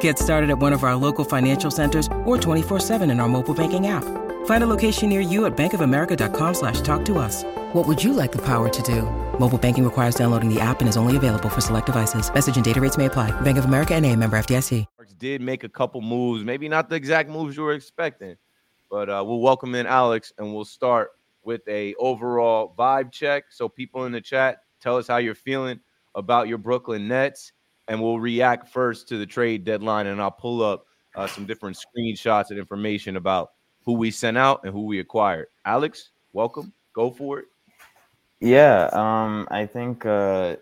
Get started at one of our local financial centers or 24-7 in our mobile banking app. Find a location near you at bankofamerica.com slash talk to us. What would you like the power to do? Mobile banking requires downloading the app and is only available for select devices. Message and data rates may apply. Bank of America and a member FDIC. Did make a couple moves, maybe not the exact moves you were expecting, but uh, we'll welcome in Alex and we'll start with a overall vibe check. So people in the chat, tell us how you're feeling about your Brooklyn Nets and we'll react first to the trade deadline. And I'll pull up uh, some different screenshots and information about who we sent out and who we acquired. Alex, welcome. Go for it. Yeah, um, I think uh,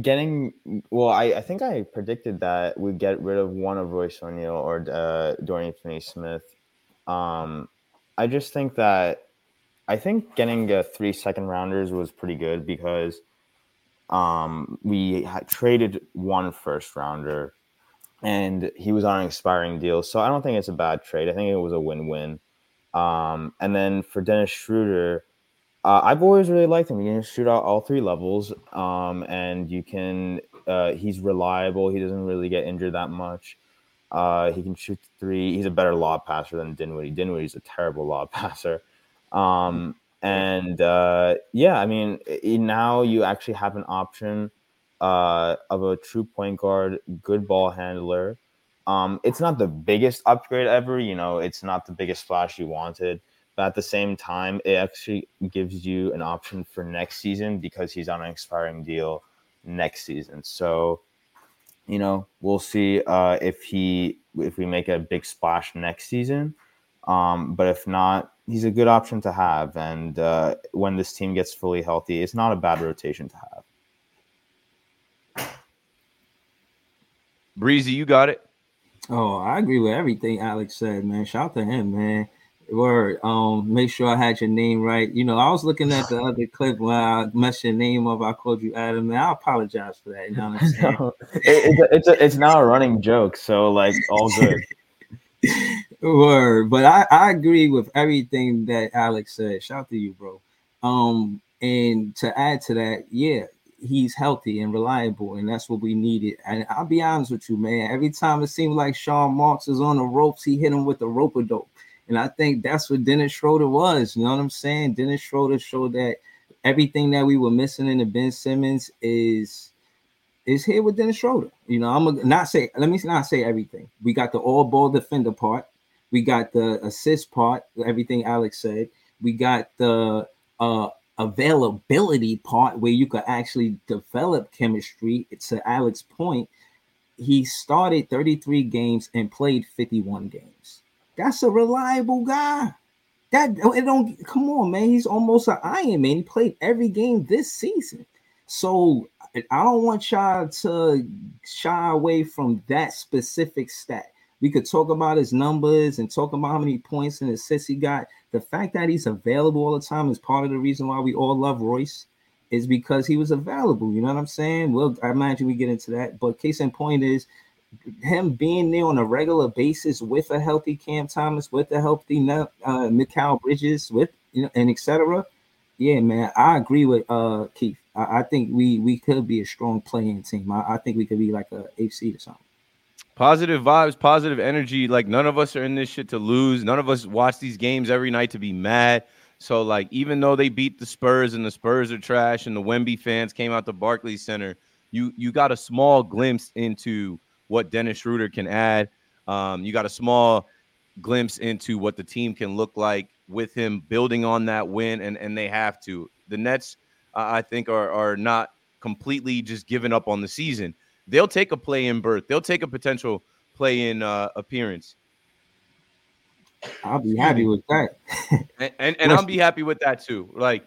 getting well, I, I think I predicted that we'd get rid of one of Royce O'Neale or uh, Dorian Finney-Smith. Um, I just think that I think getting uh, three second rounders was pretty good because um, we had traded one first rounder and he was on an expiring deal. So I don't think it's a bad trade. I think it was a win win. Um, and then for Dennis Schroder, uh, I've always really liked him. He can shoot out all three levels, um, and you can. Uh, he's reliable. He doesn't really get injured that much. Uh, he can shoot three. He's a better lob passer than Dinwiddie. Dinwiddie's a terrible lob passer. Um, and uh, yeah, I mean, now you actually have an option uh, of a true point guard, good ball handler. Um, it's not the biggest upgrade ever. You know, it's not the biggest splash you wanted, but at the same time, it actually gives you an option for next season because he's on an expiring deal next season. So, you know, we'll see uh, if he if we make a big splash next season. Um, but if not, he's a good option to have. And uh, when this team gets fully healthy, it's not a bad rotation to have. Breezy, you got it. Oh, I agree with everything Alex said, man. Shout out to him, man. Word. Um, make sure I had your name right. You know, I was looking at the other clip when I messed your name up. I called you Adam, and I apologize for that. You know what I'm saying? no, it, it's, a, it's, a, it's now a running joke, so like all good. Word, but I, I agree with everything that Alex said. Shout out to you, bro. Um, and to add to that, yeah, he's healthy and reliable, and that's what we needed. And I'll be honest with you, man. Every time it seemed like Sean Marks is on the ropes, he hit him with the rope a dope. And I think that's what Dennis Schroder was. You know what I'm saying? Dennis Schroder showed that everything that we were missing in the Ben Simmons is is here with Dennis Schroder. You know, I'm not say let me not say everything. We got the all ball defender part, we got the assist part, everything Alex said. We got the uh availability part where you could actually develop chemistry. To Alex's point, he started 33 games and played 51 games. That's a reliable guy. That it don't come on, man. He's almost an Iron Man. He played every game this season. So I don't want y'all to shy away from that specific stat. We could talk about his numbers and talk about how many points and assists he got. The fact that he's available all the time is part of the reason why we all love Royce, is because he was available. You know what I'm saying? Well, I imagine we get into that. But case in point is him being there on a regular basis with a healthy Cam Thomas, with a healthy uh, Mikal Bridges, with you know, and etc. Yeah, man, I agree with uh Keith. I, I, think we we could be a strong playing team. I, I think we could be like a AC or something. Positive vibes, positive energy. Like none of us are in this shit to lose. None of us watch these games every night to be mad. So like even though they beat the Spurs and the Spurs are trash and the Wemby fans came out to Barclays Center, you you got a small glimpse into what Dennis Schroder can add. Um, you got a small glimpse into what the team can look like with him building on that win, and and they have to. The Nets, I think, are are not completely just given up on the season. They'll take a play in berth. They'll take a potential play in uh, appearance. I'll be happy with that. and and, and I'll be happy with that too. Like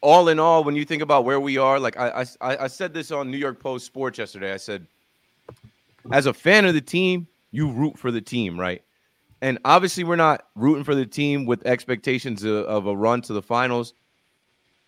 all in all, when you think about where we are, like I, I I said this on New York Post Sports yesterday. I said, as a fan of the team, you root for the team, right? And obviously, we're not rooting for the team with expectations of, of a run to the finals.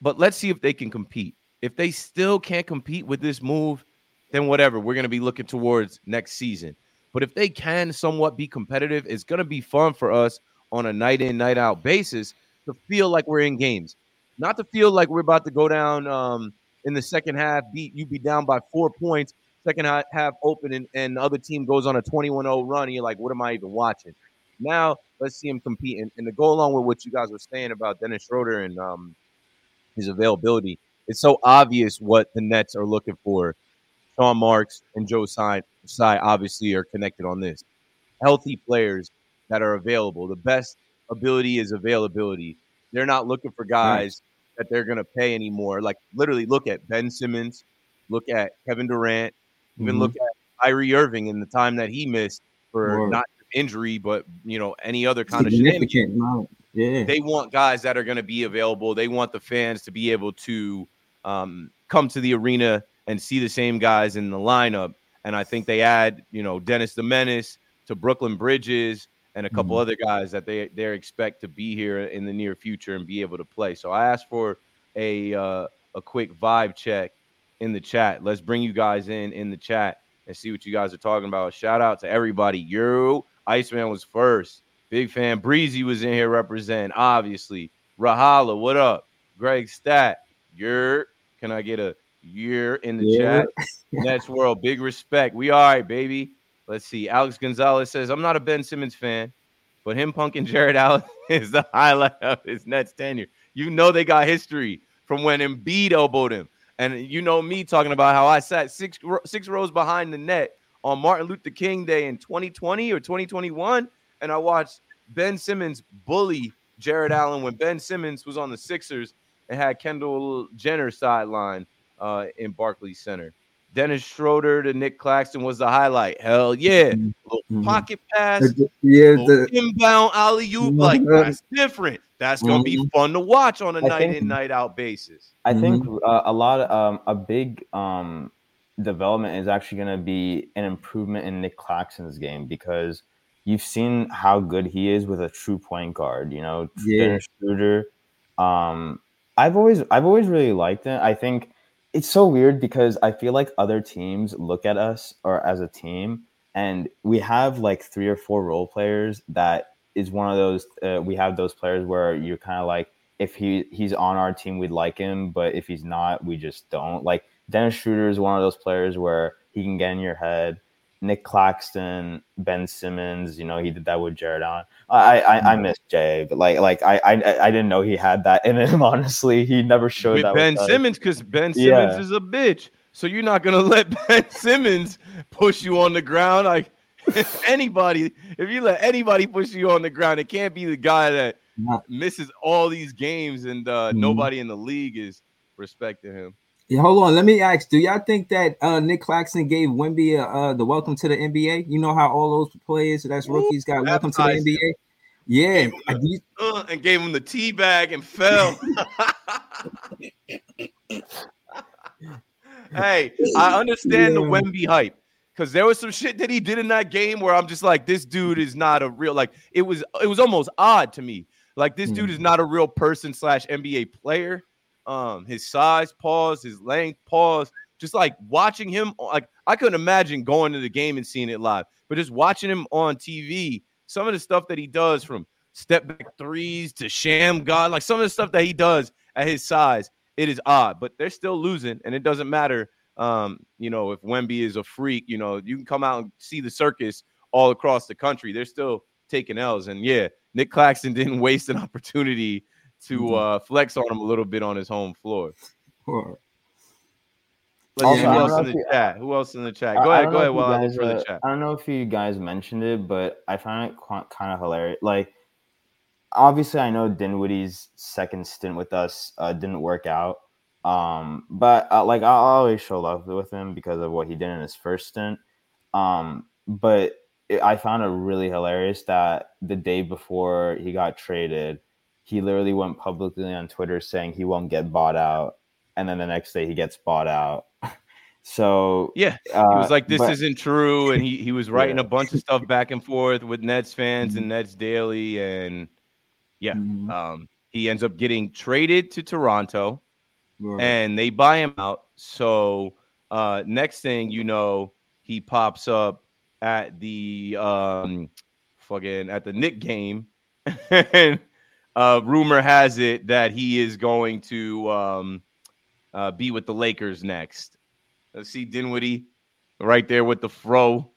But let's see if they can compete. If they still can't compete with this move, then whatever. We're going to be looking towards next season. But if they can somewhat be competitive, it's going to be fun for us on a night in, night out basis to feel like we're in games, not to feel like we're about to go down um, in the second half, beat you be down by four points, second half open, and, and the other team goes on a 21 0 run, and you're like, what am I even watching? Now, let's see him compete. And, and to go along with what you guys were saying about Dennis Schroder and um, his availability, it's so obvious what the Nets are looking for. Sean Marks and Joe Tsai obviously are connected on this. Healthy players that are available. The best ability is availability. They're not looking for guys right. that they're going to pay anymore. Like literally, look at Ben Simmons, look at Kevin Durant, even mm-hmm. look at Kyrie Irving in the time that he missed for Whoa. not injury, but you know any other kind of shenanigans. Yeah, they want guys that are going to be available. They want the fans to be able to um, come to the arena and see the same guys in the lineup. And I think they add, you know, Dennis the Menace to Brooklyn Bridges and a couple mm-hmm. other guys that they they expect to be here in the near future and be able to play. So I asked for a uh, a quick vibe check in the chat. Let's bring you guys in in the chat and see what you guys are talking about. Shout out to everybody. You, Iceman was first. Big fan. Breezy was in here representing, obviously. Rahala, what up? Greg Stat, you're. Can I get a year in the yeah. chat? Nets World, big respect. We all right, baby. Let's see. Alex Gonzalez says, I'm not a Ben Simmons fan, but him punking Jarrett Allen is the highlight of his Nets tenure. You know they got history from when Embiid elbowed him. And you know me talking about how I sat six six rows behind the net on Martin Luther King Day in 2020 or 2021, and I watched Ben Simmons bully Jarrett Allen when Ben Simmons was on the Sixers and had Kendall Jenner sideline uh, in Barclays Center. Dennis Schroder to Nic Claxton was the highlight. Hell yeah. Mm-hmm. Little mm-hmm. pocket pass. Yeah, the inbound alley oop. Mm-hmm. Like that's different. That's gonna mm-hmm. be fun to watch on a I night think, in, night out basis. I think mm-hmm. uh, a lot of um, a big um, development is actually gonna be an improvement in Nic Claxton's game because you've seen how good he is with a true point guard. You know, yeah. Dennis Schroder. Um, I've always I've always really liked it. I think it's so weird because I feel like other teams look at us or as a team and we have like three or four role players that is one of those uh, we have those players where you're kind of like if he he's on our team we'd like him but if he's not we just don't like Dennis Schroder is one of those players where he can get in your head Nic Claxton, Ben Simmons. You know, he did that with Jarrett Allen. I I, I mm-hmm. miss Jay, but like like I, I I didn't know he had that in him. Honestly, he never showed with that. Ben with Simmons, because Ben Simmons yeah. is a bitch. So you're not gonna let Ben Simmons push you on the ground. Like anybody, if you let anybody push you on the ground, it can't be the guy that misses all these games and uh, mm-hmm. nobody in the league is respecting him. Yeah, hold on. Let me ask: Do y'all think that uh, Nic Claxton gave Wemby uh, the welcome to the NBA? You know how all those players that's rookies got Ooh, welcome to the NBA. Yeah, the, uh, and gave him the tea bag and fell. hey, I understand yeah. the Wemby hype because there was some shit that he did in that game where I'm just like, this dude is not a real like. It was it was almost odd to me. Like this mm. dude is not a real person slash NBA player um his size, pause, his length, pause. Just like watching him, like I couldn't imagine going to the game and seeing it live, but just watching him on TV, some of the stuff that he does from step back threes to Shammgod, like some of the stuff that he does at his size, it is odd, but they're still losing, and it doesn't matter. Um, you know, if Wemby is a freak, you know, you can come out and see the circus all across the country. They're still taking L's, and yeah, Nic Claxton didn't waste an opportunity to mm-hmm. uh, flex on him a little bit on his home floor. Sure. Also, who else in the you, chat? Who else in the chat? Go I, ahead, I go ahead. While I look for the chat. I don't know if you guys mentioned it, but I found it quite, kind of hilarious. Like, obviously, I know Dinwiddie's second stint with us uh, didn't work out, Um, but uh, like I always show love with him because of what he did in his first stint. Um, but it, I found it really hilarious that the day before he got traded, he literally went publicly on Twitter saying he won't get bought out, and then the next day he gets bought out. so yeah, uh, he was like, "This but- isn't true," and he he was writing Yeah. a bunch of stuff back and forth with Nets fans Mm-hmm. and Nets Daily, and yeah, Mhm. um, he ends up getting traded to Toronto. Right. and they buy him out. So uh next thing you know, he pops up at the um fucking at the Knick game. and uh rumor has it that he is going to um uh be with the Lakers next. Let's see Dinwiddie right there with the fro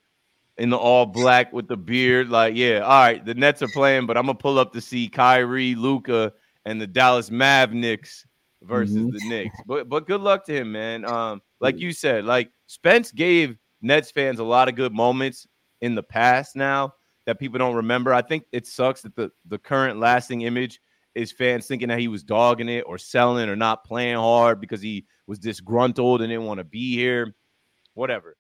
in the all black with the beard. Like, yeah, all right, the Nets are playing, but I'm gonna pull up to see Kyrie, Luka, and the Dallas Mavericks versus Mhm. the Knicks. But but good luck to him, man. Um, like you said, like Spence gave Nets fans a lot of good moments in the past now that people don't remember. I think it sucks that the the current lasting image is fans thinking that he was dogging it or selling or not playing hard because he was disgruntled and didn't want to be here. Whatever.